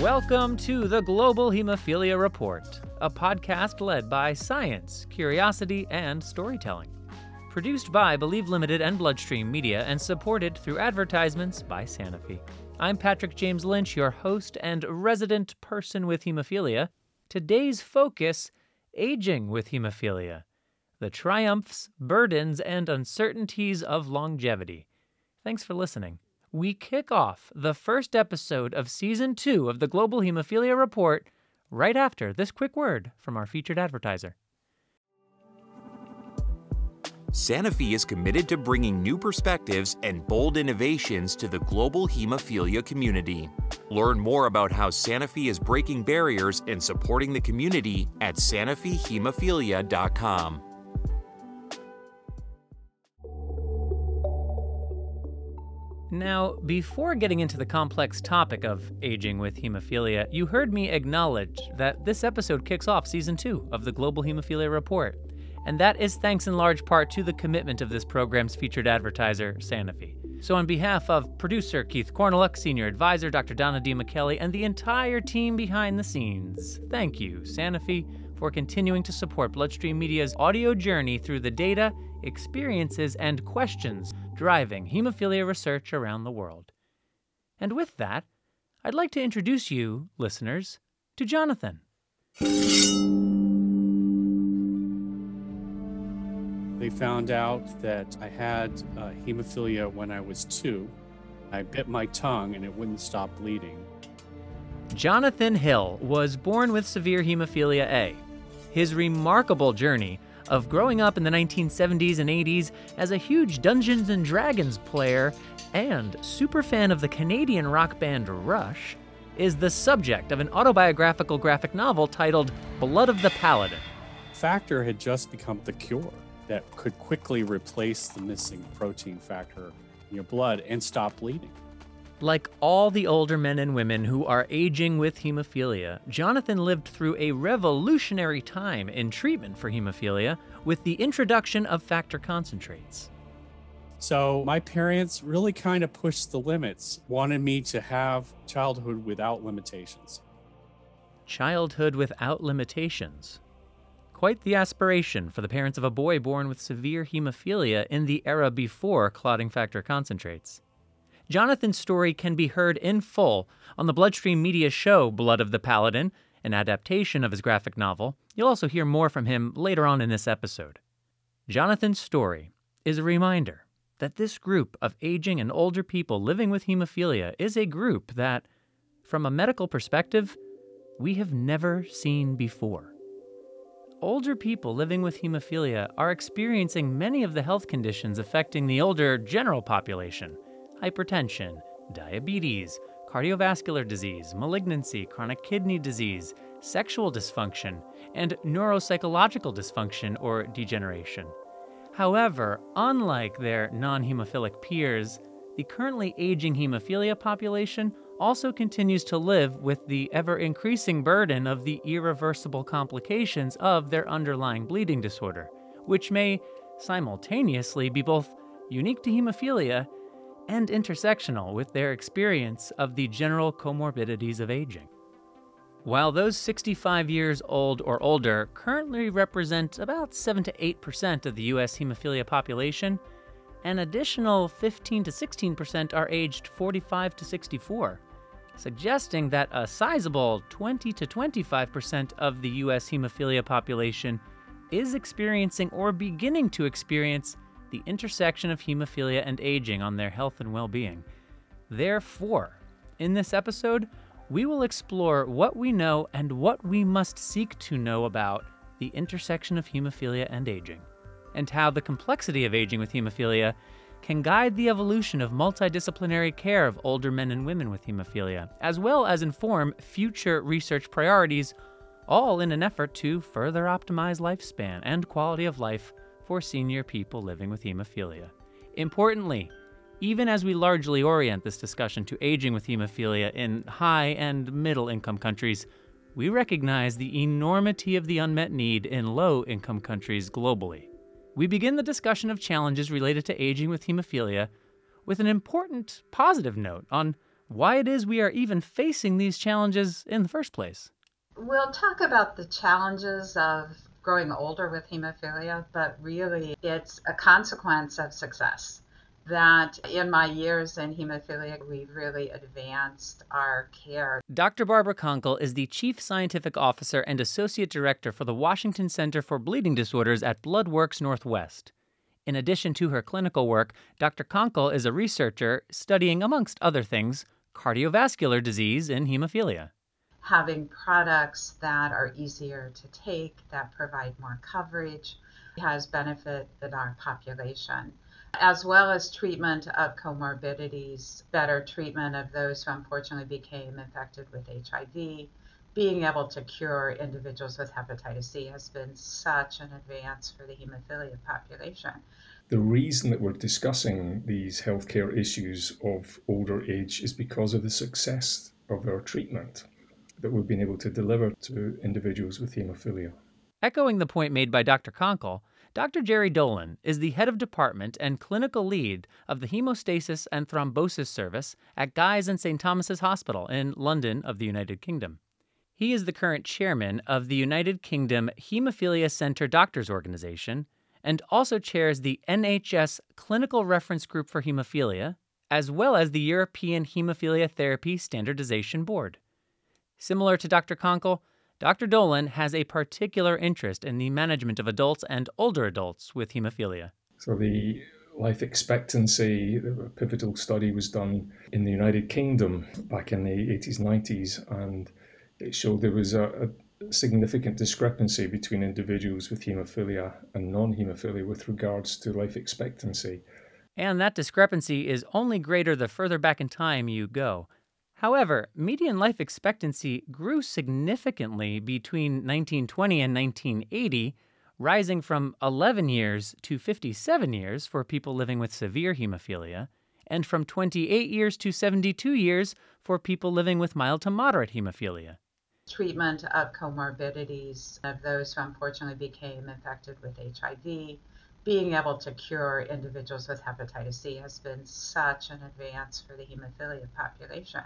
Welcome to the Global Hemophilia Report, a podcast led by science, curiosity, and storytelling. Produced by Believe Limited and Bloodstream Media and supported through advertisements by Sanofi. I'm Patrick James Lynch, your host and resident person with hemophilia. Today's focus aging with hemophilia, the triumphs, burdens, and uncertainties of longevity. Thanks for listening we kick off the first episode of season two of the Global Hemophilia Report right after this quick word from our featured advertiser. Sanofi is committed to bringing new perspectives and bold innovations to the global hemophilia community. Learn more about how Sanofi is breaking barriers and supporting the community at sanofihemophilia.com. Now, before getting into the complex topic of aging with hemophilia, you heard me acknowledge that this episode kicks off season two of the Global Hemophilia Report. And that is thanks in large part to the commitment of this program's featured advertiser, Sanofi. So, on behalf of producer Keith Corneluk, senior advisor Dr. Donna DiMichele, and the entire team behind the scenes, thank you, Sanofi, for continuing to support Bloodstream Media's audio journey through the data, experiences, and questions driving hemophilia research around the world. And with that, I'd like to introduce you, listeners, to Jonathan. They found out that I had uh, hemophilia when I was two. I bit my tongue and it wouldn't stop bleeding. Jonathan Hill was born with severe hemophilia A. His remarkable journey of growing up in the 1970s and 80s as a huge Dungeons and Dragons player and super fan of the Canadian rock band Rush, is the subject of an autobiographical graphic novel titled Blood of the Paladin. Factor had just become the cure that could quickly replace the missing protein factor in your blood and stop bleeding. Like all the older men and women who are aging with hemophilia, Jonathan lived through a revolutionary time in treatment for hemophilia with the introduction of factor concentrates. So, my parents really kind of pushed the limits, wanted me to have childhood without limitations. Childhood without limitations. Quite the aspiration for the parents of a boy born with severe hemophilia in the era before clotting factor concentrates. Jonathan's story can be heard in full on the Bloodstream Media show Blood of the Paladin, an adaptation of his graphic novel. You'll also hear more from him later on in this episode. Jonathan's story is a reminder that this group of aging and older people living with hemophilia is a group that, from a medical perspective, we have never seen before. Older people living with hemophilia are experiencing many of the health conditions affecting the older general population hypertension, diabetes, cardiovascular disease, malignancy, chronic kidney disease, sexual dysfunction, and neuropsychological dysfunction or degeneration. However, unlike their non hemophilic peers, the currently aging hemophilia population also continues to live with the ever increasing burden of the irreversible complications of their underlying bleeding disorder, which may simultaneously be both unique to hemophilia and intersectional with their experience of the general comorbidities of aging. While those 65 years old or older currently represent about 7 to 8% of the US hemophilia population, an additional 15 to 16% are aged 45 to 64, suggesting that a sizable 20 to 25% of the US hemophilia population is experiencing or beginning to experience the intersection of hemophilia and aging on their health and well being. Therefore, in this episode, we will explore what we know and what we must seek to know about the intersection of hemophilia and aging, and how the complexity of aging with hemophilia can guide the evolution of multidisciplinary care of older men and women with hemophilia, as well as inform future research priorities, all in an effort to further optimize lifespan and quality of life for senior people living with hemophilia. Importantly, even as we largely orient this discussion to aging with hemophilia in high and middle income countries, we recognize the enormity of the unmet need in low income countries globally. We begin the discussion of challenges related to aging with hemophilia with an important positive note on why it is we are even facing these challenges in the first place. We'll talk about the challenges of growing older with hemophilia, but really it's a consequence of success. That in my years in hemophilia, we've really advanced our care. Dr. Barbara Konkle is the Chief Scientific Officer and Associate Director for the Washington Center for Bleeding Disorders at BloodWorks Northwest. In addition to her clinical work, Dr. Konkle is a researcher studying, amongst other things, cardiovascular disease in hemophilia having products that are easier to take, that provide more coverage, has benefit in our population, as well as treatment of comorbidities, better treatment of those who unfortunately became infected with HIV. Being able to cure individuals with hepatitis C has been such an advance for the hemophilia population. The reason that we're discussing these healthcare issues of older age is because of the success of our treatment that we've been able to deliver to individuals with haemophilia. Echoing the point made by Dr. Konkle, Dr. Gerry Dolan is the head of department and clinical lead of the Hemostasis and Thrombosis Service at Guy's and St. Thomas's Hospital in London of the United Kingdom. He is the current chairman of the United Kingdom Hemophilia Centre Doctors Organization and also chairs the NHS Clinical Reference Group for Hemophilia, as well as the European Hemophilia Therapy Standardization Board. Similar to Dr. Konkle, Dr. Dolan has a particular interest in the management of adults and older adults with hemophilia. So, the life expectancy, the pivotal study was done in the United Kingdom back in the 80s, 90s, and it showed there was a, a significant discrepancy between individuals with hemophilia and non hemophilia with regards to life expectancy. And that discrepancy is only greater the further back in time you go. However, median life expectancy grew significantly between 1920 and 1980, rising from 11 years to 57 years for people living with severe hemophilia, and from 28 years to 72 years for people living with mild to moderate hemophilia. Treatment of comorbidities of those who unfortunately became infected with HIV, being able to cure individuals with hepatitis C has been such an advance for the hemophilia population.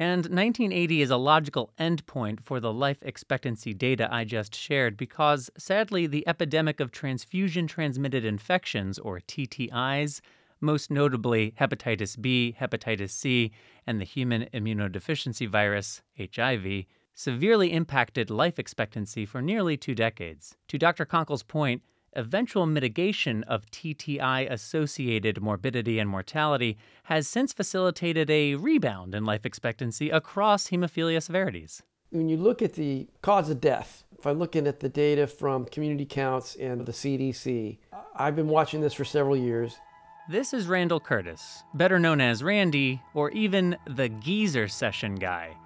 And 1980 is a logical endpoint for the life expectancy data I just shared because, sadly, the epidemic of transfusion transmitted infections, or TTIs, most notably hepatitis B, hepatitis C, and the human immunodeficiency virus, HIV, severely impacted life expectancy for nearly two decades. To Dr. Konkle's point, eventual mitigation of TTI associated morbidity and mortality has since facilitated a rebound in life expectancy across hemophilia severities. When you look at the cause of death, if I'm looking at the data from community counts and the CDC, I've been watching this for several years. This is Randall Curtis, better known as Randy, or even the Geezer Session Guy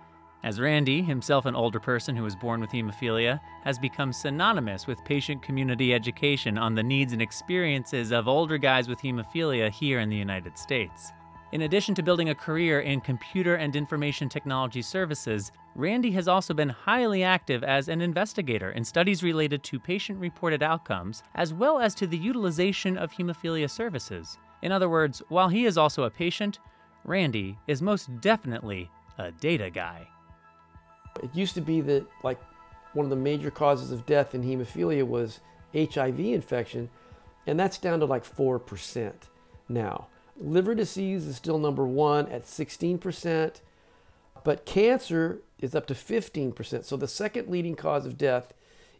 as Randy, himself an older person who was born with hemophilia, has become synonymous with patient community education on the needs and experiences of older guys with hemophilia here in the United States. In addition to building a career in computer and information technology services, Randy has also been highly active as an investigator in studies related to patient reported outcomes, as well as to the utilization of hemophilia services. In other words, while he is also a patient, Randy is most definitely a data guy. It used to be that like one of the major causes of death in hemophilia was HIV infection, and that's down to like 4% now. Liver disease is still number one at 16%, but cancer is up to 15%. So the second leading cause of death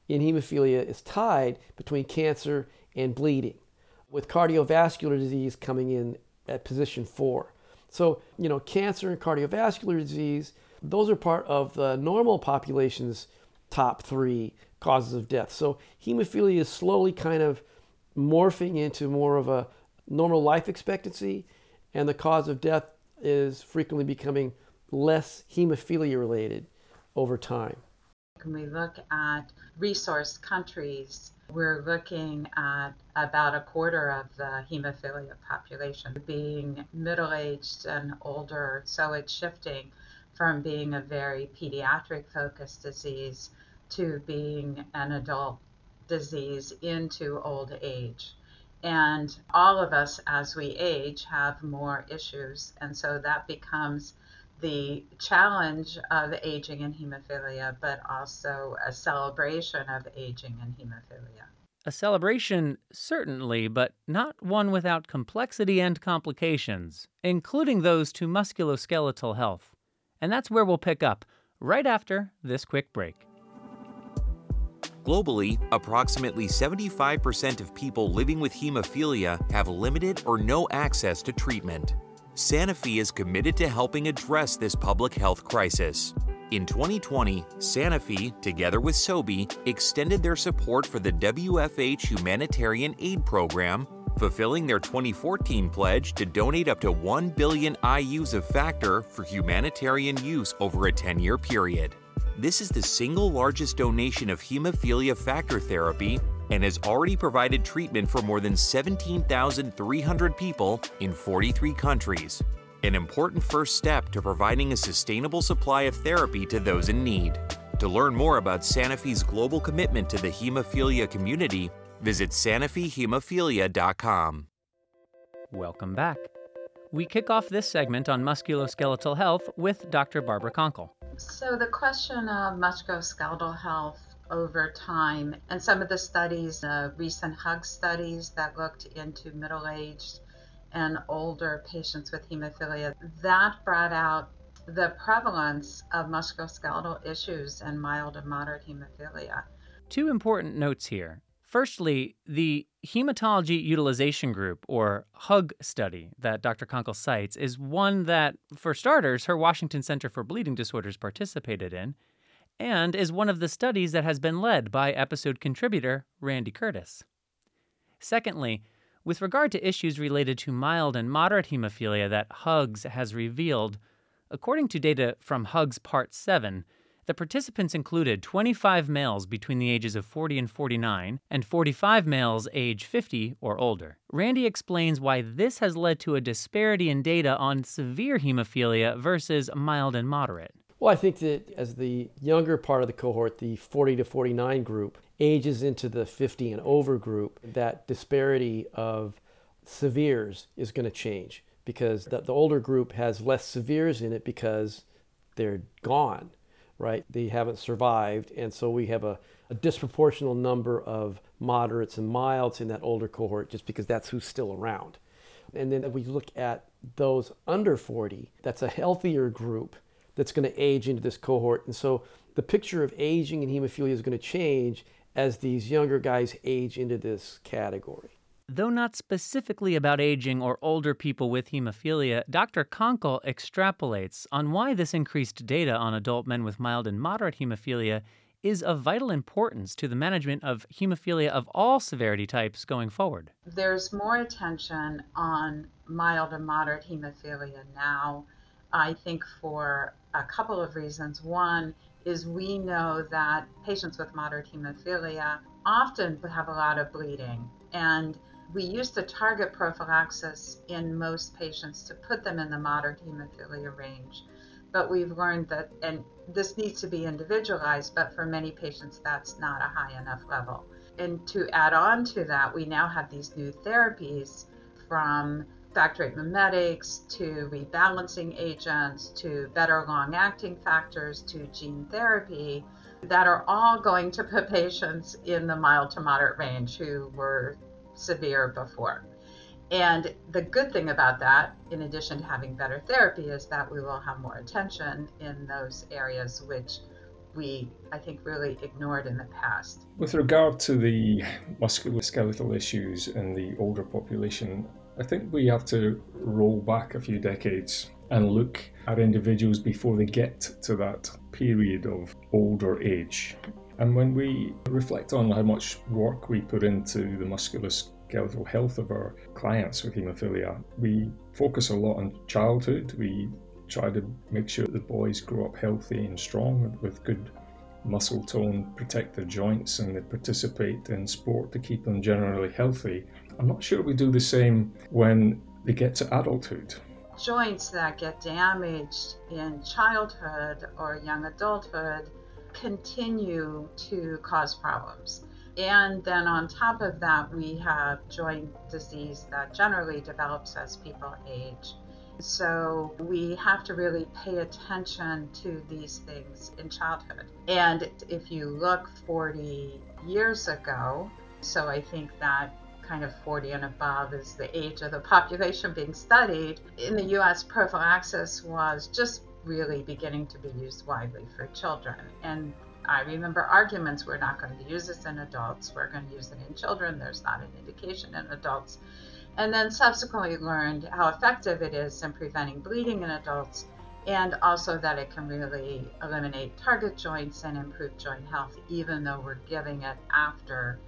in hemophilia is tied between cancer and bleeding, with cardiovascular disease coming in at position four. So, you know, cancer and cardiovascular disease those are part of the normal population's top three causes of death. So hemophilia is slowly kind of morphing into more of a normal life expectancy, and the cause of death is frequently becoming less hemophilia related over time. When we look at resource countries, we're looking at about a quarter of the hemophilia population being middle aged and older, so it's shifting from being a very pediatric focused disease to being an adult disease into old age. And all of us, as we age, have more issues. And so that becomes the challenge of aging in hemophilia, but also a celebration of aging in hemophilia. A celebration, certainly, but not one without complexity and complications, including those to musculoskeletal health. And that's where we'll pick up right after this quick break. Globally, approximately 75% of people living with hemophilia have limited or no access to treatment. Sanofi is committed to helping address this public health crisis. In 2020, Sanofi, together with Sobi, extended their support for the WFH Humanitarian Aid Program, fulfilling their 2014 pledge to donate up to 1 billion IUs of factor for humanitarian use over a 10 year period. This is the single largest donation of hemophilia factor therapy and has already provided treatment for more than 17,300 people in 43 countries, an important first step to providing a sustainable supply of therapy to those in need. To learn more about Sanofi's global commitment to the hemophilia community, visit sanofihemophilia.com. Welcome back. We kick off this segment on musculoskeletal health with Dr. Barbara Konkle. So, the question of musculoskeletal health over time, and some of the studies, uh, recent HUG studies that looked into middle aged and older patients with hemophilia, that brought out the prevalence of musculoskeletal issues and mild and moderate hemophilia. Two important notes here. Firstly, the Hematology Utilization Group, or HUG study that Dr. Konkle cites, is one that, for starters, her Washington Center for Bleeding Disorders participated in, and is one of the studies that has been led by episode contributor Randy Curtis. Secondly, with regard to issues related to mild and moderate hemophilia that HUGS has revealed, according to data from HUGS Part 7, the participants included 25 males between the ages of 40 and 49 and 45 males age 50 or older. Randy explains why this has led to a disparity in data on severe hemophilia versus mild and moderate. Well, I think that as the younger part of the cohort, the 40 to 49 group, ages into the 50 and over group, that disparity of severes is going to change because the, the older group has less severes in it because they're gone right? They haven't survived. And so we have a, a disproportional number of moderates and milds in that older cohort just because that's who's still around. And then if we look at those under 40, that's a healthier group that's going to age into this cohort. And so the picture of aging and hemophilia is going to change as these younger guys age into this category. Though not specifically about aging or older people with hemophilia, Dr. Konkle extrapolates on why this increased data on adult men with mild and moderate hemophilia is of vital importance to the management of hemophilia of all severity types going forward. There's more attention on mild and moderate hemophilia now, I think, for a couple of reasons. One is we know that patients with moderate hemophilia often have a lot of bleeding. And we use the target prophylaxis in most patients to put them in the moderate hemophilia range. But we've learned that, and this needs to be individualized, but for many patients, that's not a high enough level. And to add on to that, we now have these new therapies from factor VIII mimetics to rebalancing agents to better long acting factors to gene therapy that are all going to put patients in the mild to moderate range who were severe before. And the good thing about that, in addition to having better therapy, is that we will have more attention in those areas which we, I think, really ignored in the past. With regard to the musculoskeletal issues in the older population, I think we have to roll back a few decades and look at individuals before they get to that period of older age. And when we reflect on how much work we put into the musculoskeletal health of our clients with haemophilia, we focus a lot on childhood. We try to make sure the boys grow up healthy and strong with good muscle tone, protect their joints, and they participate in sport to keep them generally healthy. I'm not sure we do the same when they get to adulthood. Joints that get damaged in childhood or young adulthood continue to cause problems. And then on top of that, we have joint disease that generally develops as people age. So we have to really pay attention to these things in childhood. And if you look 40 years ago, so I think that kind of 40 and above is the age of the population being studied. In the US, prophylaxis was just really beginning to be used widely for children. And I remember arguments we're not going to use this in adults, we're going to use it in children, there's not an indication in adults. And then subsequently learned how effective it is in preventing bleeding in adults and also that it can really eliminate target joints and improve joint health, even though we're giving it after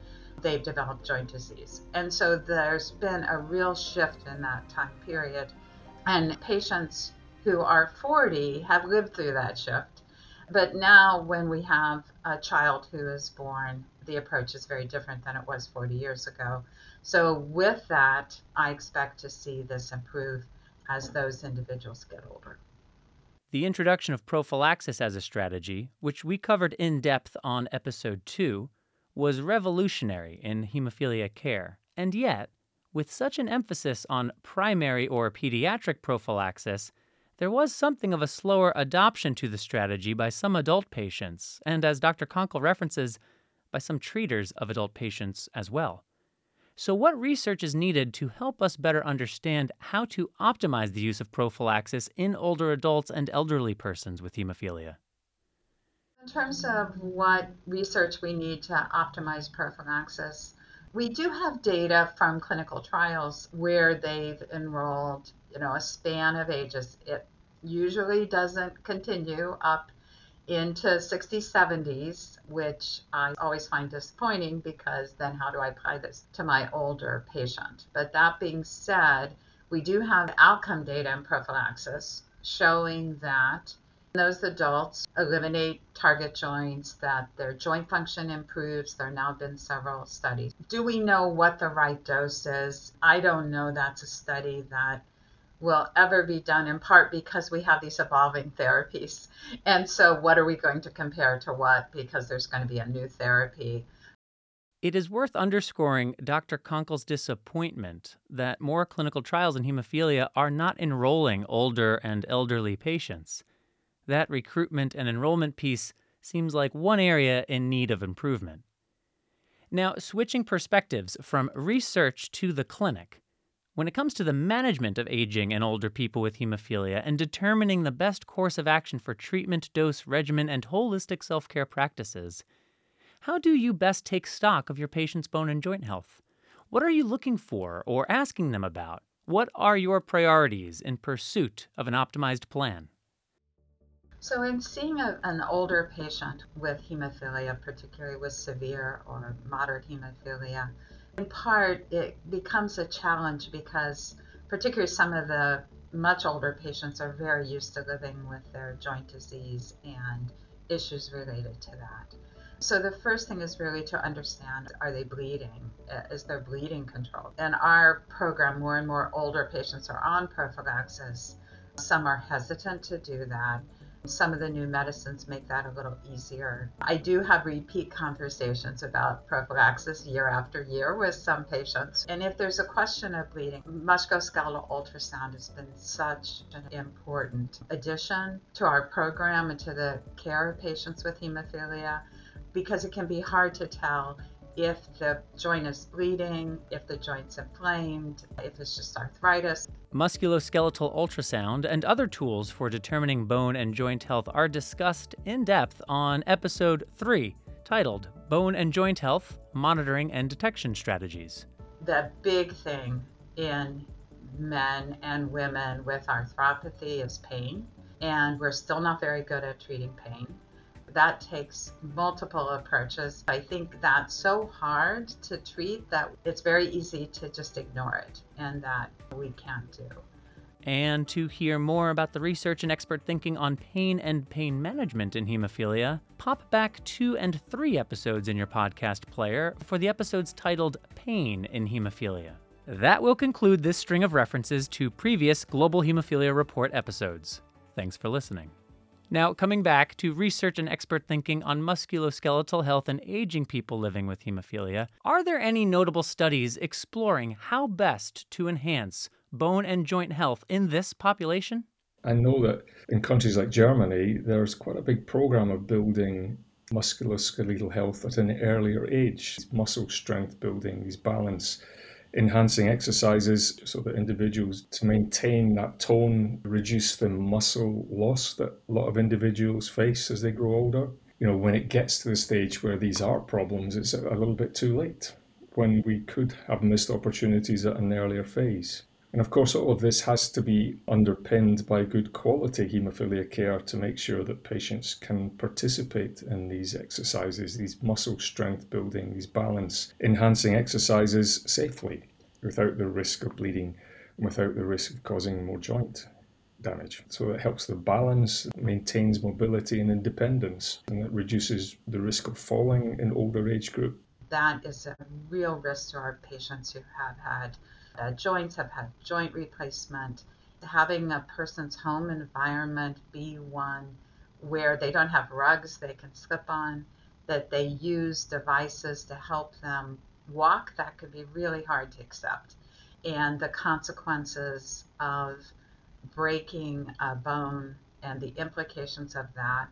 they've developed joint disease. And so there's been a real shift in that time period. And patients who are 40 have lived through that shift. But now, when we have a child who is born, the approach is very different than it was 40 years ago. So, with that, I expect to see this improve as those individuals get older. The introduction of prophylaxis as a strategy, which we covered in depth on episode 2, was revolutionary in hemophilia care, and yet, with such an emphasis on primary or pediatric prophylaxis, there was something of a slower adoption to the strategy by some adult patients, and as Dr. Konkle references, by some treaters of adult patients as well. So, what research is needed to help us better understand how to optimize the use of prophylaxis in older adults and elderly persons with hemophilia? In terms of what research we need to optimize prophylaxis, we do have data from clinical trials where they've enrolled, you know, a span of ages. It usually doesn't continue up into 60s, 70s, which I always find disappointing because then how do I apply this to my older patient? But that being said, we do have outcome data in prophylaxis showing that those adults eliminate target joints, that their joint function improves. There have now been several studies. Do we know what the right dose is? I don't know that's a study that will ever be done in part because we have these evolving therapies. And so, what are we going to compare to what? Because there's going to be a new therapy. It is worth underscoring Dr. Konkle's disappointment that more clinical trials in hemophilia are not enrolling older and elderly patients that recruitment and enrollment piece seems like one area in need of improvement. Now, switching perspectives from research to the clinic, when it comes to the management of aging and older people with hemophilia and determining the best course of action for treatment, dose, regimen, and holistic self care practices, how do you best take stock of your patient's bone and joint health? What are you looking for or asking them about? What are your priorities in pursuit of an optimized plan? So, in seeing a, an older patient with hemophilia, particularly with severe or moderate hemophilia, in part it becomes a challenge because, particularly, some of the much older patients are very used to living with their joint disease and issues related to that. So, the first thing is really to understand are they bleeding? Uh, is their bleeding controlled? In our program, more and more older patients are on prophylaxis. Some are hesitant to do that. Some of the new medicines make that a little easier. I do have repeat conversations about prophylaxis year after year with some patients. And if there's a question of bleeding, musculoskeletal ultrasound has been such an important addition to our program and to the care of patients with hemophilia because it can be hard to tell if the joint is bleeding, if the joint's inflamed, if it's just arthritis. Musculoskeletal ultrasound and other tools for determining bone and joint health are discussed in depth on episode 3, titled Bone and Joint Health Monitoring and Detection Strategies. The big thing in men and women with arthropathy is pain, and we're still not very good at treating pain that takes multiple approaches. I think that's so hard to treat that it's very easy to just ignore it, and that we can't do. And to hear more about the research and expert thinking on pain and pain management in hemophilia, pop back two and three episodes in your podcast player for the episodes titled Pain in Hemophilia. That will conclude this string of references to previous Global Hemophilia Report episodes. Thanks for listening. Now, coming back to research and expert thinking on musculoskeletal health and aging people living with hemophilia, are there any notable studies exploring how best to enhance bone and joint health in this population? I know that in countries like Germany, there's quite a big program of building musculoskeletal health at an earlier age, muscle strength building, these balance enhancing exercises so that individuals to maintain that tone, reduce the muscle loss that a lot of individuals face as they grow older. You know, when it gets to the stage where these are problems, it's a little bit too late when we could have missed opportunities at an earlier phase. And of course, all of this has to be underpinned by good quality haemophilia care to make sure that patients can participate in these exercises, these muscle strength building, these balance enhancing exercises safely without the risk of bleeding, without the risk of causing more joint damage. So it helps the balance, maintains mobility and independence, and it reduces the risk of falling in older age group. That is a real risk to our patients who have had uh, joints, have had joint replacement. Having a person's home environment be one where they don't have rugs they can slip on, that they use devices to help them walk, that could be really hard to accept. And the consequences of breaking a bone and the implications of that,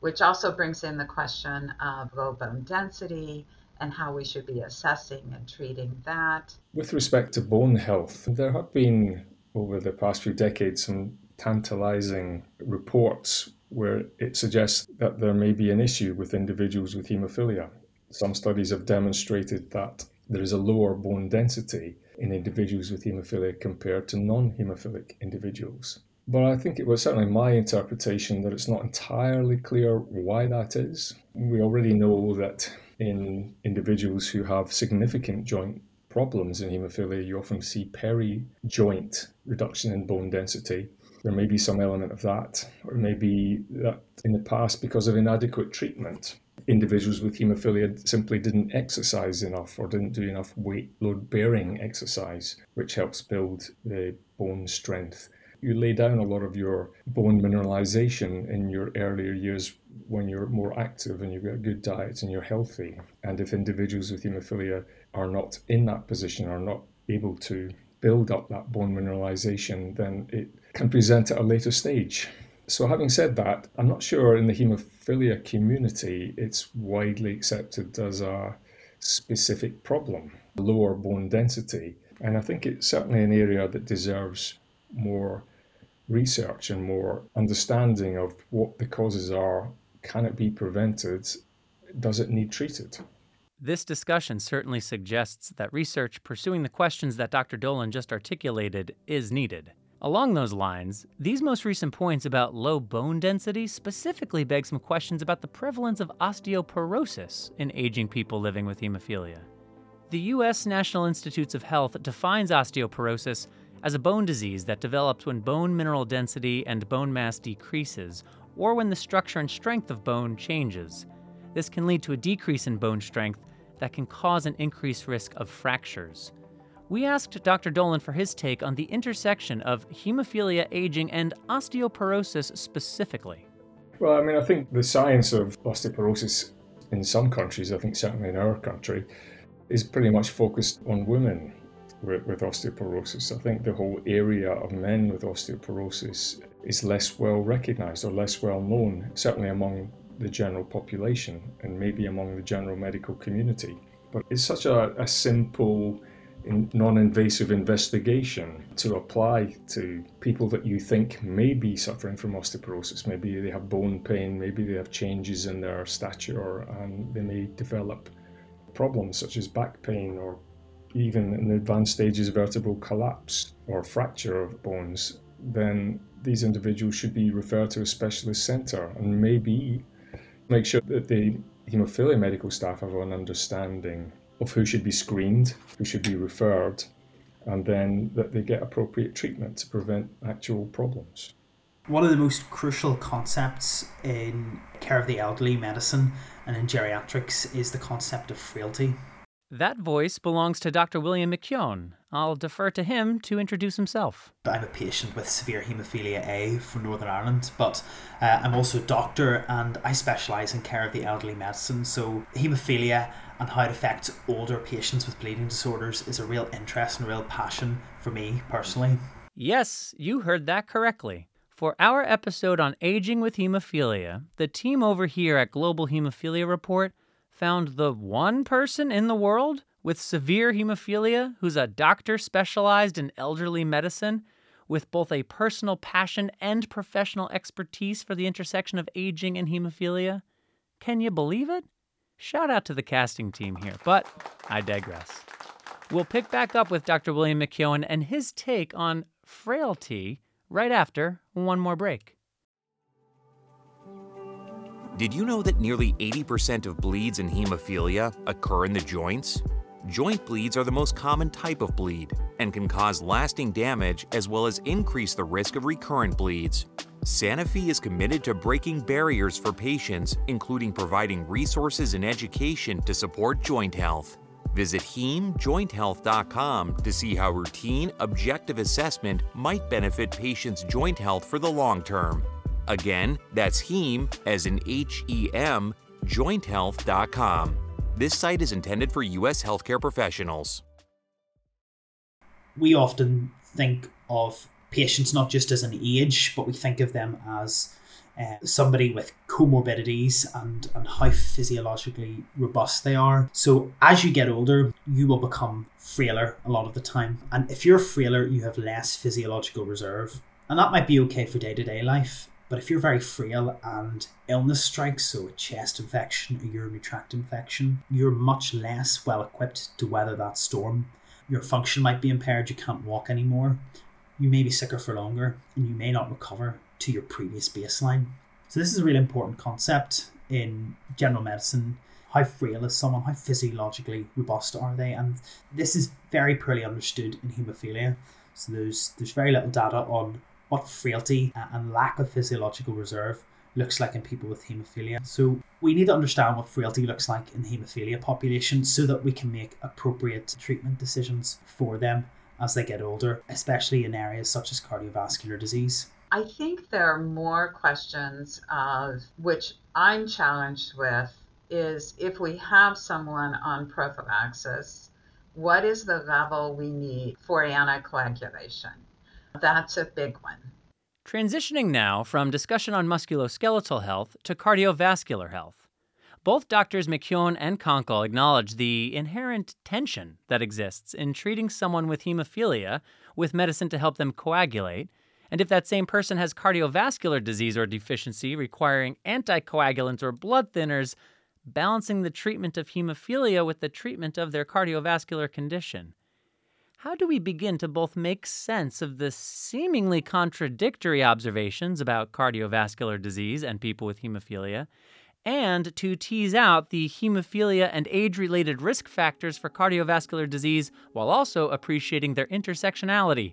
which also brings in the question of low bone density and how we should be assessing and treating that. With respect to bone health, there have been over the past few decades some tantalizing reports where it suggests that there may be an issue with individuals with haemophilia. Some studies have demonstrated that there is a lower bone density in individuals with haemophilia compared to non haemophilic individuals. But I think it was certainly my interpretation that it's not entirely clear why that is. We already know that in individuals who have significant joint problems in haemophilia, you often see peri-joint reduction in bone density. There may be some element of that, or maybe that in the past, because of inadequate treatment, individuals with haemophilia simply didn't exercise enough or didn't do enough weight load bearing exercise, which helps build the bone strength. You lay down a lot of your bone mineralization in your earlier years when you're more active and you've got a good diet and you're healthy. And if individuals with haemophilia are not in that position, are not able to build up that bone mineralization, then it can present at a later stage. So, having said that, I'm not sure in the haemophilia community it's widely accepted as a specific problem, lower bone density. And I think it's certainly an area that deserves more research and more understanding of what the causes are can it be prevented? Does it need treated? This discussion certainly suggests that research pursuing the questions that Dr. Dolan just articulated is needed. Along those lines, these most recent points about low bone density specifically beg some questions about the prevalence of osteoporosis in aging people living with hemophilia. The U.S. National Institutes of Health defines osteoporosis as a bone disease that develops when bone mineral density and bone mass decreases or when the structure and strength of bone changes. This can lead to a decrease in bone strength that can cause an increased risk of fractures. We asked Dr. Dolan for his take on the intersection of hemophilia aging and osteoporosis specifically. Well, I mean, I think the science of osteoporosis in some countries, I think certainly in our country, is pretty much focused on women with, with osteoporosis. I think the whole area of men with osteoporosis is less well recognized or less well known, certainly among the general population and maybe among the general medical community. But it's such a, a simple, non invasive investigation to apply to people that you think may be suffering from osteoporosis. Maybe they have bone pain, maybe they have changes in their stature, and they may develop problems such as back pain or even in advanced stages of vertebral collapse or fracture of bones, then these individuals should be referred to a specialist centre and maybe make sure that the haemophilia medical staff have an understanding of who should be screened, who should be referred, and then that they get appropriate treatment to prevent actual problems. One of the most crucial concepts in care of the elderly medicine and in geriatrics is the concept of frailty. That voice belongs to Dr. William McKeown. I'll defer to him to introduce himself. I'm a patient with severe haemophilia A from Northern Ireland, but uh, I'm also a doctor and I specialise in care of the elderly medicine. So, haemophilia and how it affects older patients with bleeding disorders is a real interest and a real passion for me personally. Yes, you heard that correctly. For our episode on aging with hemophilia, the team over here at Global Hemophilia Report found the one person in the world with severe hemophilia who's a doctor specialized in elderly medicine with both a personal passion and professional expertise for the intersection of aging and hemophilia. Can you believe it? Shout out to the casting team here, but I digress. We'll pick back up with Dr. William McKeown and his take on frailty right after one more break. Did you know that nearly 80% of bleeds in hemophilia occur in the joints? Joint bleeds are the most common type of bleed and can cause lasting damage as well as increase the risk of recurrent bleeds. Sanofi is committed to breaking barriers for patients, including providing resources and education to support joint health. Visit HemeJointHealth.com to see how routine, objective assessment might benefit patients' joint health for the long term. Again, that's heme, as in H E M, jointhealth.com. This site is intended for U.S. healthcare professionals. We often think of patients not just as an age, but we think of them as uh, somebody with comorbidities and, and how physiologically robust they are. So, as you get older, you will become frailer a lot of the time. And if you're frailer, you have less physiological reserve. And that might be okay for day to day life. But if you're very frail and illness strikes, so a chest infection, a urinary tract infection, you're much less well equipped to weather that storm. Your function might be impaired, you can't walk anymore. You may be sicker for longer, and you may not recover to your previous baseline. So, this is a really important concept in general medicine. How frail is someone? How physiologically robust are they? And this is very poorly understood in haemophilia. So, there's, there's very little data on what frailty and lack of physiological reserve looks like in people with haemophilia. So we need to understand what frailty looks like in haemophilia population so that we can make appropriate treatment decisions for them as they get older, especially in areas such as cardiovascular disease. I think there are more questions of which I'm challenged with is if we have someone on prophylaxis, what is the level we need for anticoagulation? That's a big one. Transitioning now from discussion on musculoskeletal health to cardiovascular health. Both doctors McKeown and Konkle acknowledge the inherent tension that exists in treating someone with hemophilia with medicine to help them coagulate, and if that same person has cardiovascular disease or deficiency requiring anticoagulants or blood thinners, balancing the treatment of hemophilia with the treatment of their cardiovascular condition. How do we begin to both make sense of the seemingly contradictory observations about cardiovascular disease and people with hemophilia, and to tease out the hemophilia and age related risk factors for cardiovascular disease while also appreciating their intersectionality?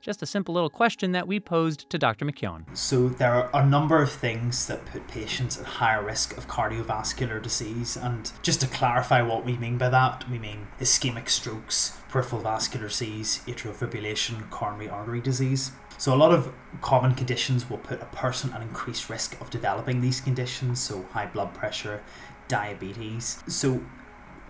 Just a simple little question that we posed to Dr. McKeown. So, there are a number of things that put patients at higher risk of cardiovascular disease. And just to clarify what we mean by that, we mean ischemic strokes, peripheral vascular disease, atrial fibrillation, coronary artery disease. So, a lot of common conditions will put a person at increased risk of developing these conditions, so high blood pressure, diabetes. So,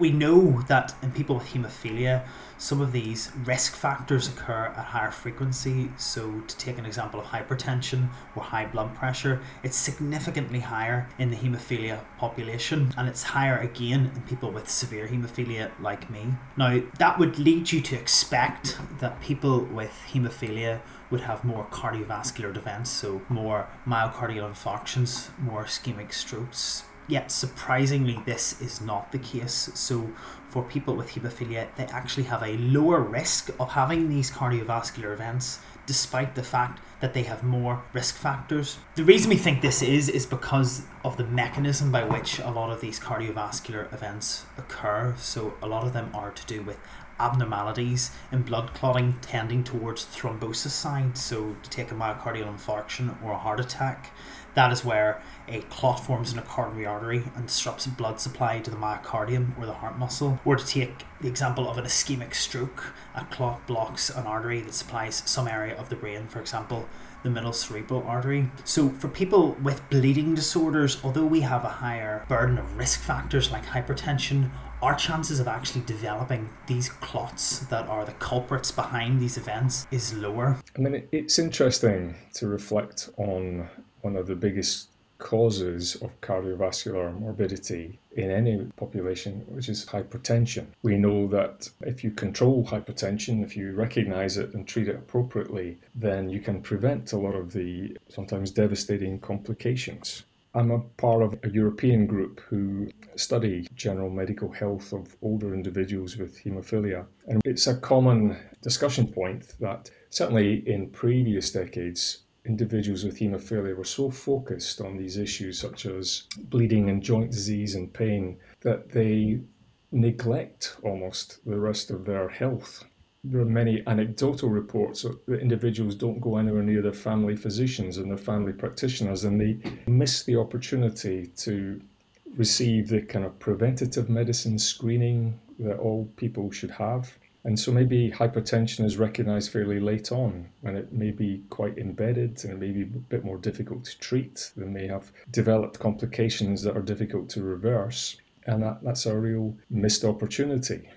we know that in people with haemophilia, some of these risk factors occur at higher frequency. So, to take an example of hypertension or high blood pressure, it's significantly higher in the haemophilia population, and it's higher again in people with severe haemophilia like me. Now, that would lead you to expect that people with haemophilia would have more cardiovascular events, so more myocardial infarctions, more ischemic strokes, Yet, surprisingly, this is not the case. So, for people with haemophilia, they actually have a lower risk of having these cardiovascular events, despite the fact that they have more risk factors. The reason we think this is, is because of the mechanism by which a lot of these cardiovascular events occur. So, a lot of them are to do with abnormalities in blood clotting tending towards thrombosis side. So, to take a myocardial infarction or a heart attack, that is where a clot forms in a coronary artery and disrupts blood supply to the myocardium or the heart muscle. Or to take the example of an ischemic stroke, a clot blocks an artery that supplies some area of the brain, for example, the middle cerebral artery. So, for people with bleeding disorders, although we have a higher burden of risk factors like hypertension, our chances of actually developing these clots that are the culprits behind these events is lower. I mean, it's interesting to reflect on one of the biggest causes of cardiovascular morbidity in any population, which is hypertension. We know that if you control hypertension, if you recognize it and treat it appropriately, then you can prevent a lot of the sometimes devastating complications. I'm a part of a European group who study general medical health of older individuals with haemophilia. And it's a common discussion point that certainly in previous decades, individuals with haemophilia were so focused on these issues such as bleeding and joint disease and pain that they neglect almost the rest of their health. There are many anecdotal reports that individuals don't go anywhere near their family physicians and their family practitioners, and they miss the opportunity to receive the kind of preventative medicine screening that all people should have. And so maybe hypertension is recognized fairly late on and it may be quite embedded and it may be a bit more difficult to treat. They may have developed complications that are difficult to reverse. And that, that's a real missed opportunity.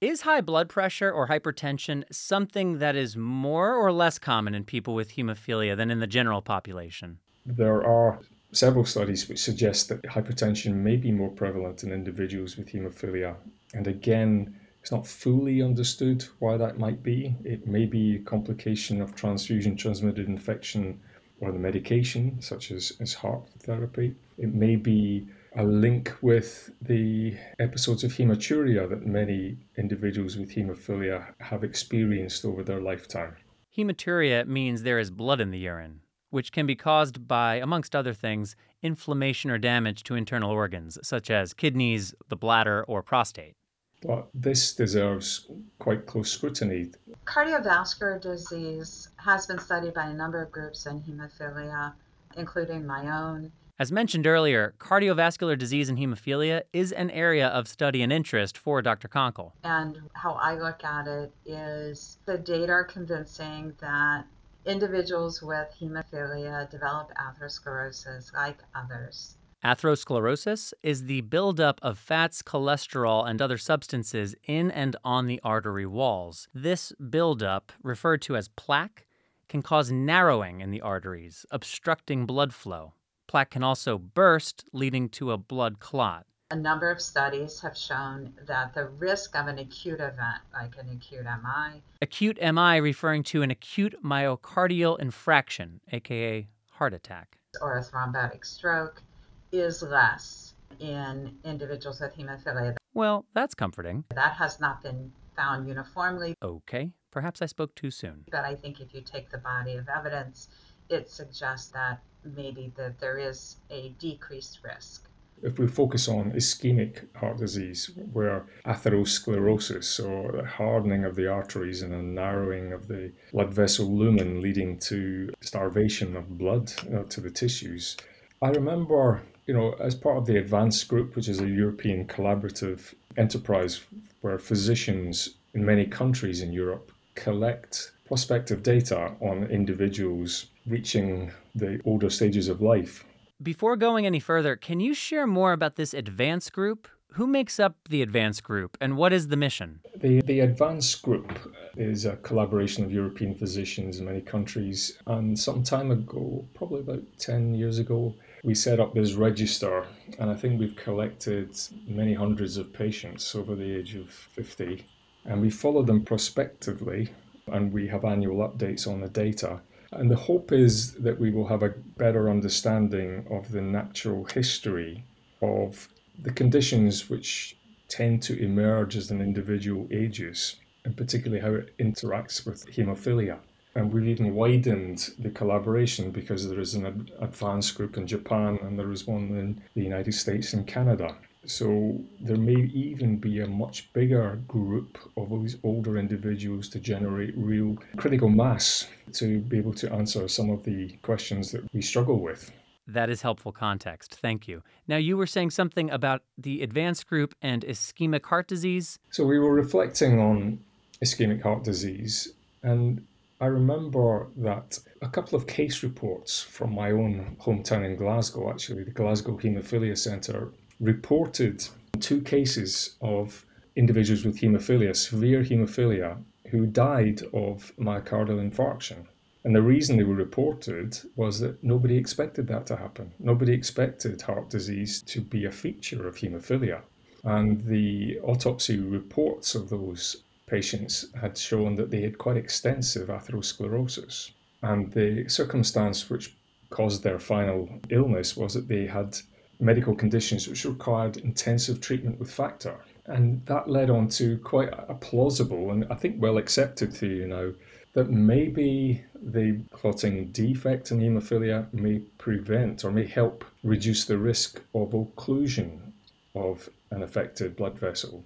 Is high blood pressure or hypertension something that is more or less common in people with hemophilia than in the general population? There are several studies which suggest that hypertension may be more prevalent in individuals with hemophilia. And again, it's not fully understood why that might be. It may be a complication of transfusion transmitted infection or the medication, such as, as HAART therapy. It may be a link with the episodes of hematuria that many individuals with hemophilia have experienced over their lifetime. Hematuria means there is blood in the urine, which can be caused by, amongst other things, inflammation or damage to internal organs, such as kidneys, the bladder, or prostate. But this deserves quite close scrutiny. Cardiovascular disease has been studied by a number of groups in hemophilia, including my own. As mentioned earlier, cardiovascular disease and hemophilia is an area of study and interest for Dr. Konkle. And how I look at it is the data are convincing that individuals with hemophilia develop atherosclerosis like others. Atherosclerosis is the buildup of fats, cholesterol, and other substances in and on the artery walls. This buildup, referred to as plaque, can cause narrowing in the arteries, obstructing blood flow. Plaque can also burst, leading to a blood clot. A number of studies have shown that the risk of an acute event, like an acute MI, acute MI referring to an acute myocardial infarction, aka heart attack, or a thrombotic stroke, is less in individuals with hemophilia. Well, that's comforting. That has not been found uniformly. Okay, perhaps I spoke too soon. But I think if you take the body of evidence, it suggests that maybe that there is a decreased risk. If we focus on ischemic heart disease, where atherosclerosis, or the hardening of the arteries and a narrowing of the blood vessel lumen leading to starvation of blood uh, to the tissues, I remember you know, as part of the ADVANCE group, which is a European collaborative enterprise where physicians in many countries in Europe collect prospective data on individuals reaching the older stages of life. Before going any further, can you share more about this ADVANCE group? Who makes up the ADVANCE group and what is the mission? The, the ADVANCE group is a collaboration of European physicians in many countries. And some time ago, probably about 10 years ago, we set up this register, and I think we've collected many hundreds of patients over the age of 50, and we follow them prospectively, and we have annual updates on the data. And the hope is that we will have a better understanding of the natural history of the conditions which tend to emerge as an individual ages, and particularly how it interacts with haemophilia. And we've even widened the collaboration because there is an ADVANCE group in Japan and there is one in the United States and Canada. So there may even be a much bigger group of these older individuals to generate real critical mass to be able to answer some of the questions that we struggle with. That is helpful context. Thank you. Now, you were saying something about the ADVANCE group and ischemic heart disease. So, we were reflecting on ischemic heart disease, and I remember that a couple of case reports from my own hometown in Glasgow, actually, the Glasgow Haemophilia Centre, reported two cases of individuals with haemophilia, severe haemophilia, who died of myocardial infarction. And the reason they were reported was that nobody expected that to happen. Nobody expected heart disease to be a feature of haemophilia. And the autopsy reports of those patients had shown that they had quite extensive atherosclerosis. And the circumstance which caused their final illness was that they had medical conditions which required intensive treatment with factor. And that led on to quite a plausible and I think well accepted theory now that maybe the clotting defect in haemophilia may prevent or may help reduce the risk of occlusion of an affected blood vessel.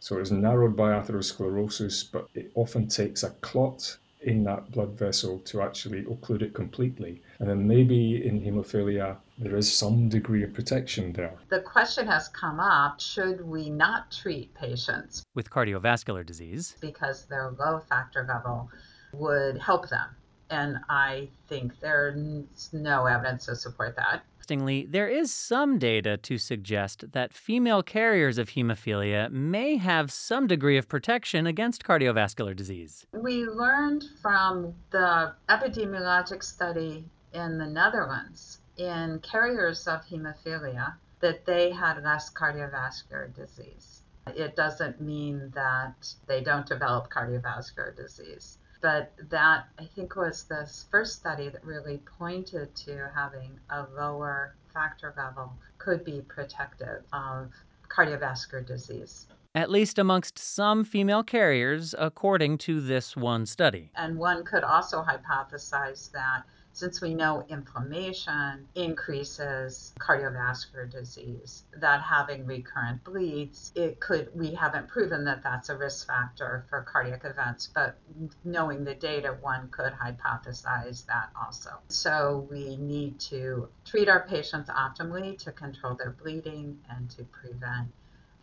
So it's narrowed by atherosclerosis, but it often takes a clot in that blood vessel to actually occlude it completely. And then maybe in haemophilia, there is some degree of protection there. The question has come up should we not treat patients with cardiovascular disease because their low factor level would help them? And I think there's no evidence to support that. Interestingly, there is some data to suggest that female carriers of hemophilia may have some degree of protection against cardiovascular disease. We learned from the epidemiologic study in the Netherlands in carriers of hemophilia that they had less cardiovascular disease. It doesn't mean that they don't develop cardiovascular disease but that I think was the first study that really pointed to having a lower factor level could be protective of cardiovascular disease. At least amongst some female carriers, according to this one study. And one could also hypothesize that since we know inflammation increases cardiovascular disease, that having recurrent bleeds, it could, we haven't proven that that's a risk factor for cardiac events, but knowing the data, one could hypothesize that also. So we need to treat our patients optimally to control their bleeding and to prevent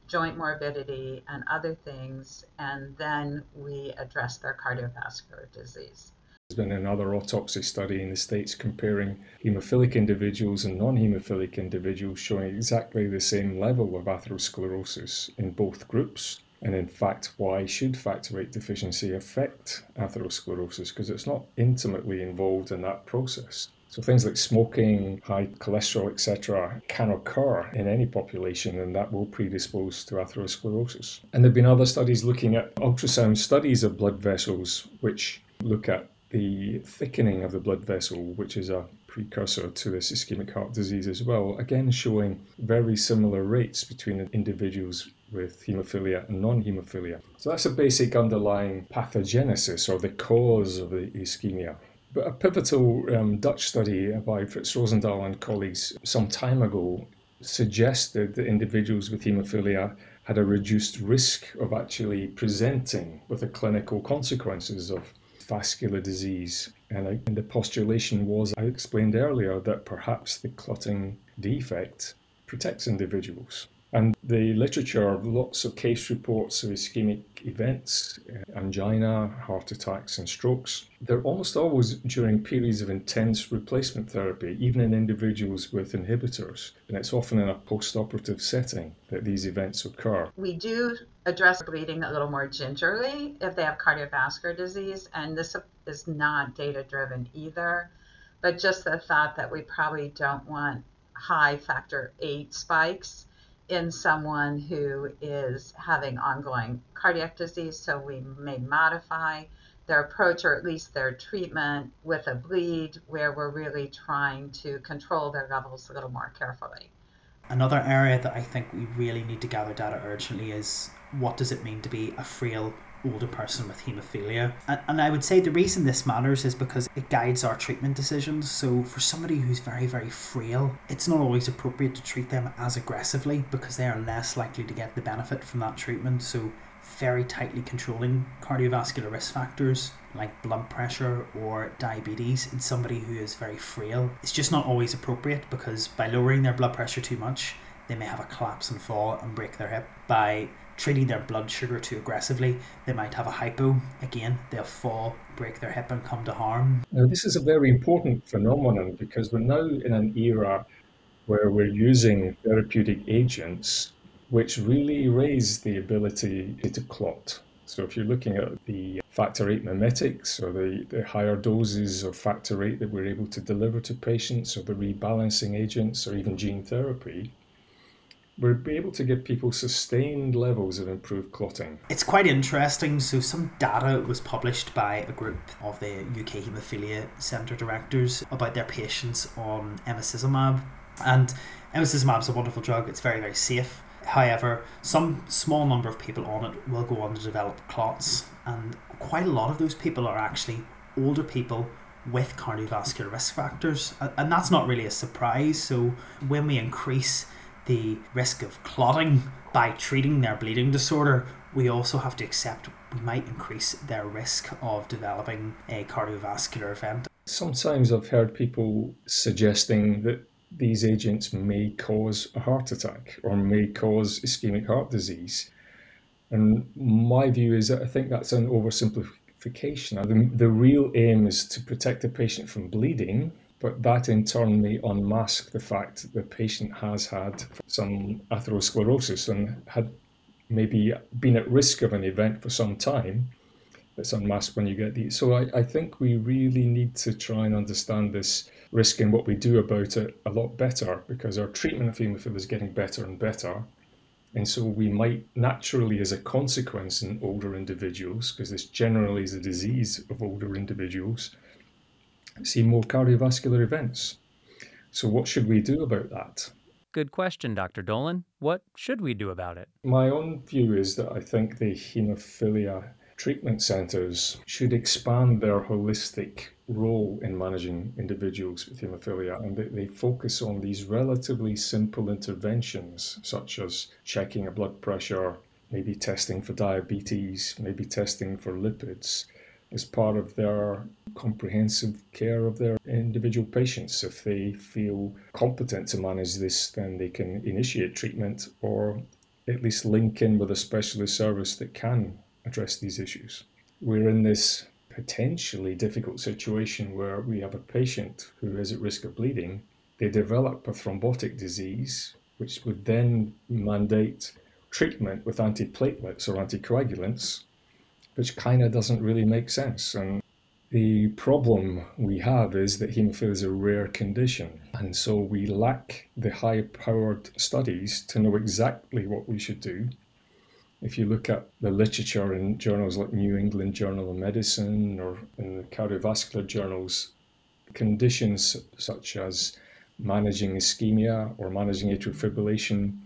joint morbidity and other things, and then we address their cardiovascular disease. There's been another autopsy study in the States comparing haemophilic individuals and non haemophilic individuals showing exactly the same level of atherosclerosis in both groups. And in fact, why should factor VIII deficiency affect atherosclerosis? Because it's not intimately involved in that process. So things like smoking, high cholesterol, etc., can occur in any population, and that will predispose to atherosclerosis. And there have been other studies looking at ultrasound studies of blood vessels, which look at the thickening of the blood vessel, which is a precursor to this ischemic heart disease as well, again showing very similar rates between individuals with haemophilia and non haemophilia. So that's a basic underlying pathogenesis or the cause of the ischemia. But a pivotal um, Dutch study by Frits Rosendaal and colleagues some time ago suggested that individuals with haemophilia had a reduced risk of actually presenting with the clinical consequences of vascular disease. And, I, and the postulation was, I explained earlier, that perhaps the clotting defect protects individuals. And the literature, lots of case reports of ischemic events, uh, angina, heart attacks, and strokes. They're almost always during periods of intense replacement therapy, even in individuals with inhibitors. And it's often in a post operative setting that these events occur. We do address bleeding a little more gingerly if they have cardiovascular disease, and this is not data driven either. But just the thought that we probably don't want high factor VIII spikes in someone who is having ongoing cardiac disease. So we may modify their approach or at least their treatment with a bleed where we're really trying to control their levels a little more carefully. Another area that I think we really need to gather data urgently is what does it mean to be a frail older person with haemophilia. And, and I would say the reason this matters is because it guides our treatment decisions. So for somebody who's very, very frail, it's not always appropriate to treat them as aggressively because they are less likely to get the benefit from that treatment. So very tightly controlling cardiovascular risk factors like blood pressure or diabetes in somebody who is very frail. It's just not always appropriate because by lowering their blood pressure too much, they may have a collapse and fall and break their hip. By treating their blood sugar too aggressively, they might have a hypo. Again, they'll fall, break their hip, and come to harm. Now, this is a very important phenomenon because we're now in an era where we're using therapeutic agents which really raise the ability to clot. So if you're looking at the factor VIII mimetics or the, the higher doses of factor VIII that we're able to deliver to patients or the rebalancing agents or even gene therapy, we're able to give people sustained levels of improved clotting. It's quite interesting. So, some data was published by a group of the UK Haemophilia Centre directors about their patients on emicizumab. And emicizumab is a wonderful drug, it's very, very safe. However, some small number of people on it will go on to develop clots, and quite a lot of those people are actually older people with cardiovascular risk factors, and that's not really a surprise. So, when we increase the risk of clotting by treating their bleeding disorder, we also have to accept we might increase their risk of developing a cardiovascular event. Sometimes I've heard people suggesting that these agents may cause a heart attack or may cause ischemic heart disease. And my view is that I think that's an oversimplification. The, the real aim is to protect the patient from bleeding, but that in turn may unmask the fact that the patient has had some atherosclerosis and had maybe been at risk of an event for some time that's unmasked when you get these. So I, I think we really need to try and understand this risk and what we do about it a lot better because our treatment of haemophilia is getting better and better. And so we might naturally, as a consequence in older individuals, because this generally is a disease of older individuals, see more cardiovascular events. So, what should we do about that? Good question, Dr. Dolan. What should we do about it? My own view is that I think the haemophilia treatment centres should expand their holistic role in managing individuals with haemophilia and they, they, focus on these relatively simple interventions such as checking a blood pressure maybe testing for diabetes maybe testing for lipids as part of their comprehensive care of their individual patients. If they feel competent to manage this then they can initiate treatment or at least link in with a specialist service that can address these issues. We're in this potentially difficult situation where we have a patient who is at risk of bleeding, they develop a thrombotic disease, which would then mandate treatment with antiplatelets or anticoagulants, which kind of doesn't really make sense. And the problem we have is that haemophilia is a rare condition, and so we lack the high powered studies to know exactly what we should do. If you look at the literature in journals like New England Journal of Medicine or in the cardiovascular journals, conditions such as managing ischemia or managing atrial fibrillation,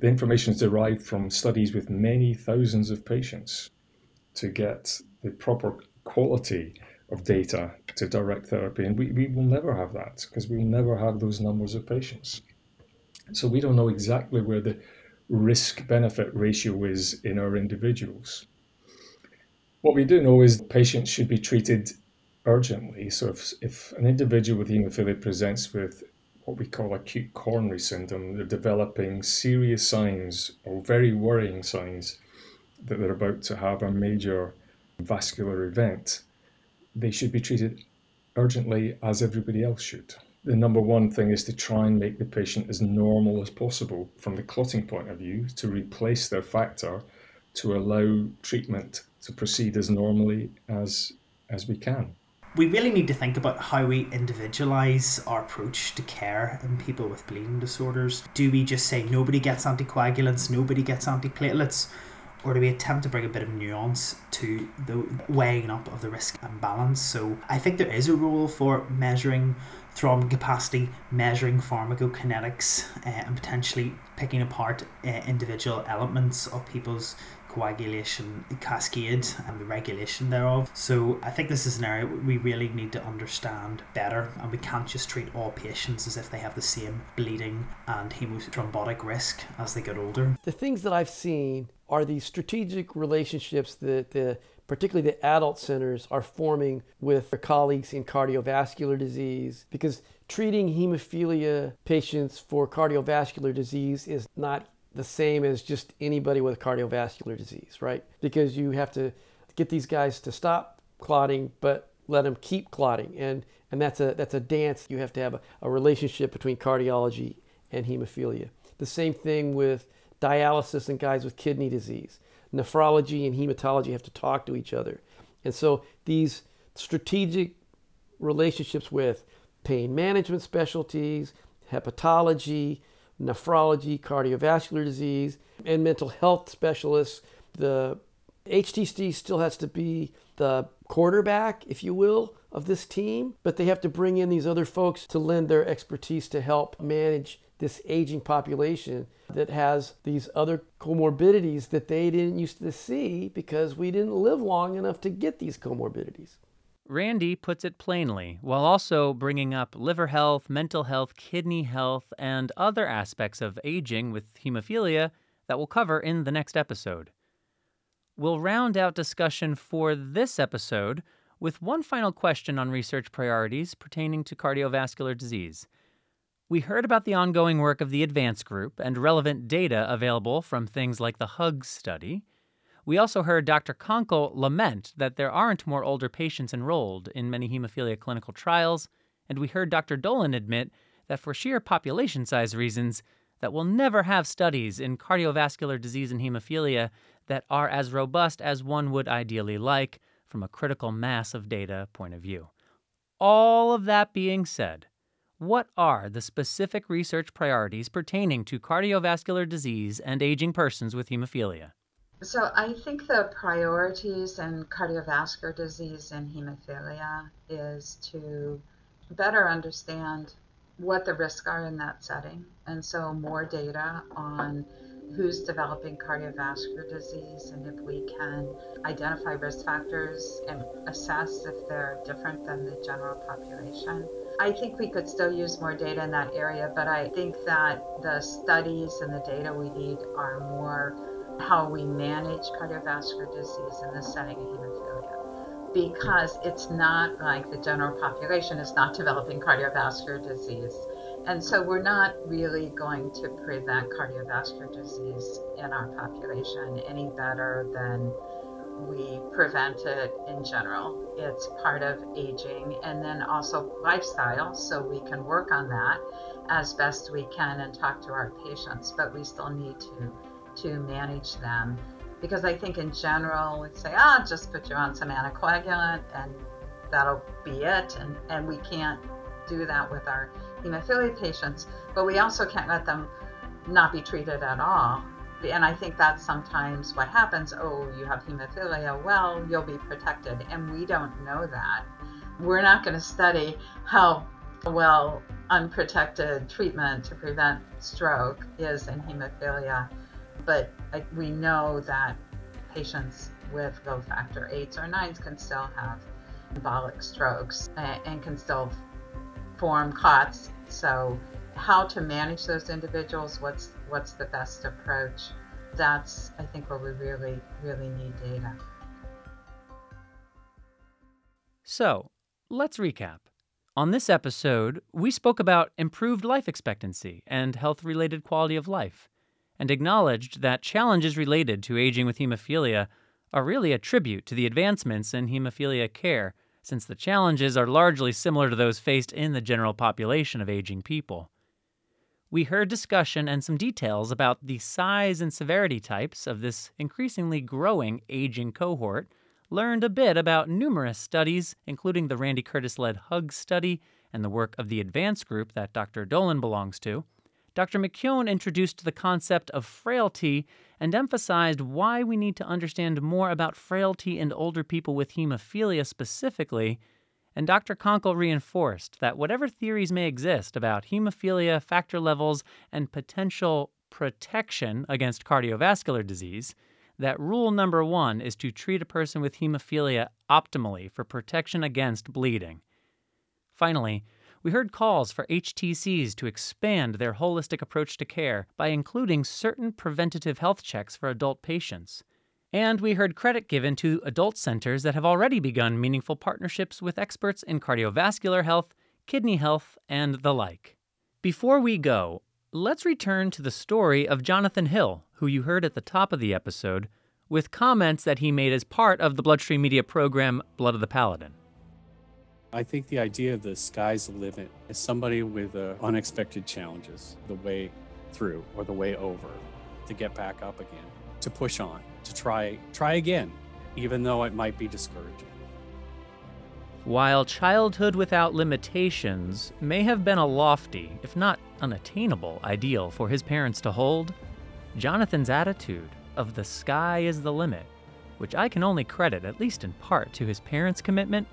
the information is derived from studies with many thousands of patients to get the proper quality of data to direct therapy. And we, we will never have that because we will never have those numbers of patients. So we don't know exactly where the risk benefit ratio is in our individuals. What we do know is patients should be treated urgently. So, if, if an individual with haemophilia presents with what we call acute coronary syndrome, they're developing serious signs or very worrying signs that they're about to have a major vascular event, they should be treated urgently as everybody else should the number one thing is to try and make the patient as normal as possible from the clotting point of view to replace their factor to allow treatment to proceed as normally as as we can. We really need to think about how we individualize our approach to care in people with bleeding disorders. Do we just say nobody gets anticoagulants, nobody gets antiplatelets? Or do we attempt to bring a bit of nuance to the weighing up of the risk and balance? So I think there is a role for measuring thrombin capacity, measuring pharmacokinetics, uh, and potentially picking apart uh, individual elements of people's coagulation cascade and the regulation thereof. So I think this is an area we really need to understand better, and we can't just treat all patients as if they have the same bleeding and hemothrombotic risk as they get older. The things that I've seen are these strategic relationships that the particularly the adult centers are forming with their colleagues in cardiovascular disease because treating hemophilia patients for cardiovascular disease is not the same as just anybody with cardiovascular disease, right? Because you have to get these guys to stop clotting, but let them keep clotting, and and that's a that's a dance. You have to have a, a relationship between cardiology and hemophilia. The same thing with dialysis and guys with kidney disease. Nephrology and hematology have to talk to each other, and so these strategic relationships with pain management specialties, hepatology, nephrology, cardiovascular disease, and mental health specialists. The HTC still has to be the quarterback, if you will, of this team, but they have to bring in these other folks to lend their expertise to help manage this aging population that has these other comorbidities that they didn't used to see because we didn't live long enough to get these comorbidities. Randy puts it plainly, while also bringing up liver health, mental health, kidney health, and other aspects of aging with hemophilia that we'll cover in the next episode. We'll round out discussion for this episode with one final question on research priorities pertaining to cardiovascular disease. We heard about the ongoing work of the Advance Group and relevant data available from things like the HUGS study. We also heard Dr. Konkle lament that there aren't more older patients enrolled in many hemophilia clinical trials, and we heard Dr. Dolan admit that for sheer population size reasons, that we'll never have studies in cardiovascular disease and hemophilia that are as robust as one would ideally like from a critical mass of data point of view. All of that being said, what are the specific research priorities pertaining to cardiovascular disease and aging persons with hemophilia? So I think the priorities in cardiovascular disease and hemophilia is to better understand what the risks are in that setting. And so more data on who's developing cardiovascular disease and if we can identify risk factors and assess if they're different than the general population. I think we could still use more data in that area, but I think that the studies and the data we need are more how we manage cardiovascular disease in the setting of hemophilia because it's not like the general population is not developing cardiovascular disease. And so we're not really going to prevent cardiovascular disease in our population any better than we prevent it in general. It's part of aging and then also lifestyle, so we can work on that as best we can and talk to our patients, but we still need to to manage them. Because I think in general, we'd say, ah, just put you on some anticoagulant and that'll be it. And, and we can't do that with our hemophilia patients, but we also can't let them not be treated at all. And I think that's sometimes what happens. Oh, you have hemophilia. Well, you'll be protected. And we don't know that. We're not going to study how well unprotected treatment to prevent stroke is in hemophilia but we know that patients with low factor eights or nines can still have embolic strokes and can still form clots. So, how to manage those individuals? What's what's the best approach? That's I think where we really really need data. So, let's recap. On this episode, we spoke about improved life expectancy and health related quality of life and acknowledged that challenges related to aging with hemophilia are really a tribute to the advancements in hemophilia care, since the challenges are largely similar to those faced in the general population of aging people. We heard discussion and some details about the size and severity types of this increasingly growing aging cohort, learned a bit about numerous studies, including the Randy Curtis led HUGS study and the work of the Advance group that Dr. Dolan belongs to, Dr. McKeown introduced the concept of frailty and emphasized why we need to understand more about frailty in older people with hemophilia specifically. And Dr. Konkle reinforced that whatever theories may exist about hemophilia factor levels and potential protection against cardiovascular disease, that rule number one is to treat a person with hemophilia optimally for protection against bleeding. Finally, we heard calls for HTCs to expand their holistic approach to care by including certain preventative health checks for adult patients. And we heard credit given to adult centers that have already begun meaningful partnerships with experts in cardiovascular health, kidney health, and the like. Before we go, let's return to the story of Jonathan Hill, who you heard at the top of the episode, with comments that he made as part of the Bloodstream Media program Blood of the Paladin. I think the idea of the sky's the limit is somebody with uh, unexpected challenges, the way through or the way over, to get back up again, to push on, to try try again, even though it might be discouraging. While childhood without limitations may have been a lofty, if not unattainable, ideal for his parents to hold, Jonathan's attitude of the sky is the limit, which I can only credit, at least in part, to his parents' commitment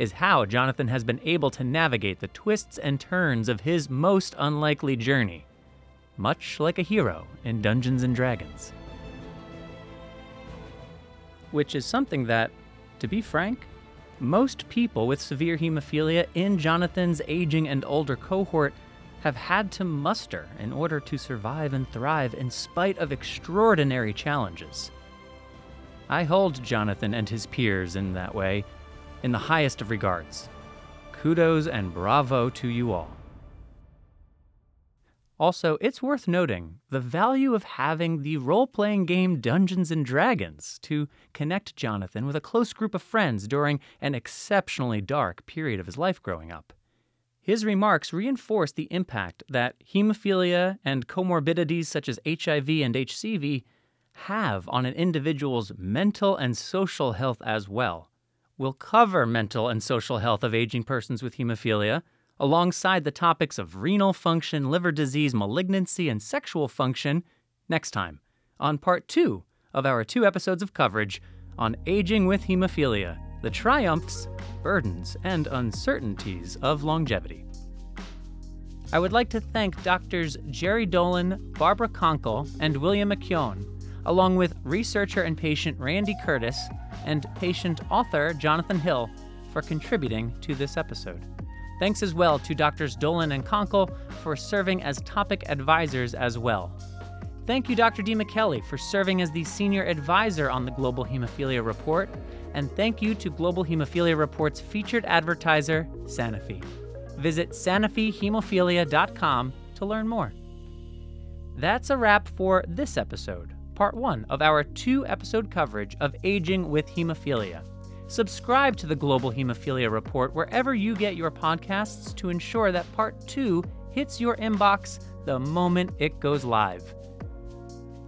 is how Jonathan has been able to navigate the twists and turns of his most unlikely journey, much like a hero in Dungeons and Dragons. Which is something that, to be frank, most people with severe hemophilia in Jonathan's aging and older cohort have had to muster in order to survive and thrive in spite of extraordinary challenges. I hold Jonathan and his peers in that way in the highest of regards. Kudos and bravo to you all. Also, it's worth noting the value of having the role playing game Dungeons and Dragons to connect Jonathan with a close group of friends during an exceptionally dark period of his life growing up. His remarks reinforce the impact that hemophilia and comorbidities such as HIV and HCV have on an individual's mental and social health as well will cover mental and social health of aging persons with hemophilia, alongside the topics of renal function, liver disease, malignancy, and sexual function next time on part two of our two episodes of coverage on aging with hemophilia the triumphs, burdens, and uncertainties of longevity. I would like to thank doctors Gerry Dolan, Barbara Konkle, and William McKeown, along with researcher and patient Randy Curtis and patient author Jonathan Hill for contributing to this episode. Thanks as well to Doctors Dolan and Konkle for serving as topic advisors as well. Thank you, Dr. DiMichele, for serving as the senior advisor on the Global Hemophilia Report, and thank you to Global Hemophilia Report's featured advertiser, Sanofi. Visit SanofiHemophilia.com to learn more. That's a wrap for this episode part one of our two episode coverage of aging with hemophilia. Subscribe to the Global Hemophilia Report wherever you get your podcasts to ensure that part two hits your inbox the moment it goes live.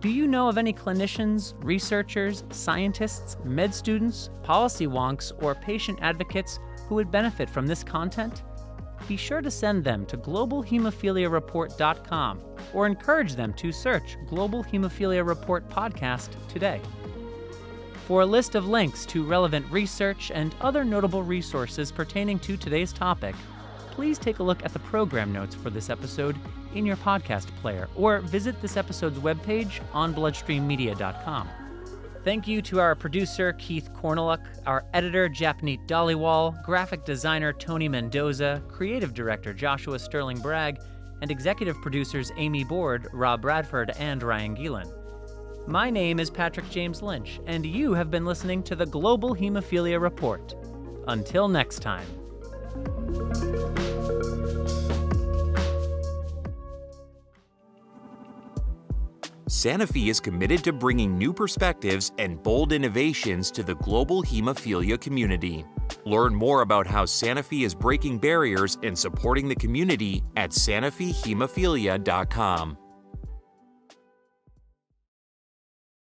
Do you know of any clinicians, researchers, scientists, med students, policy wonks, or patient advocates who would benefit from this content? Be sure to send them to globalhemophiliareport.com or encourage them to search Global Hemophilia Report Podcast today. For a list of links to relevant research and other notable resources pertaining to today's topic, please take a look at the program notes for this episode in your podcast player or visit this episode's webpage on bloodstreammedia.com. Thank you to our producer, Keith Corneluk, our editor, Japneet Dhaliwal, graphic designer, Tony Mendoza, creative director, Joshua Sterling Bragg, and executive producers, Amy Board, Rob Bradford, and Ryan Gielen. My name is Patrick James Lynch, and you have been listening to the Global Hemophilia Report. Until next time. Sanofi is committed to bringing new perspectives and bold innovations to the global hemophilia community. Learn more about how Sanofi is breaking barriers and supporting the community at sanofihemophilia.com.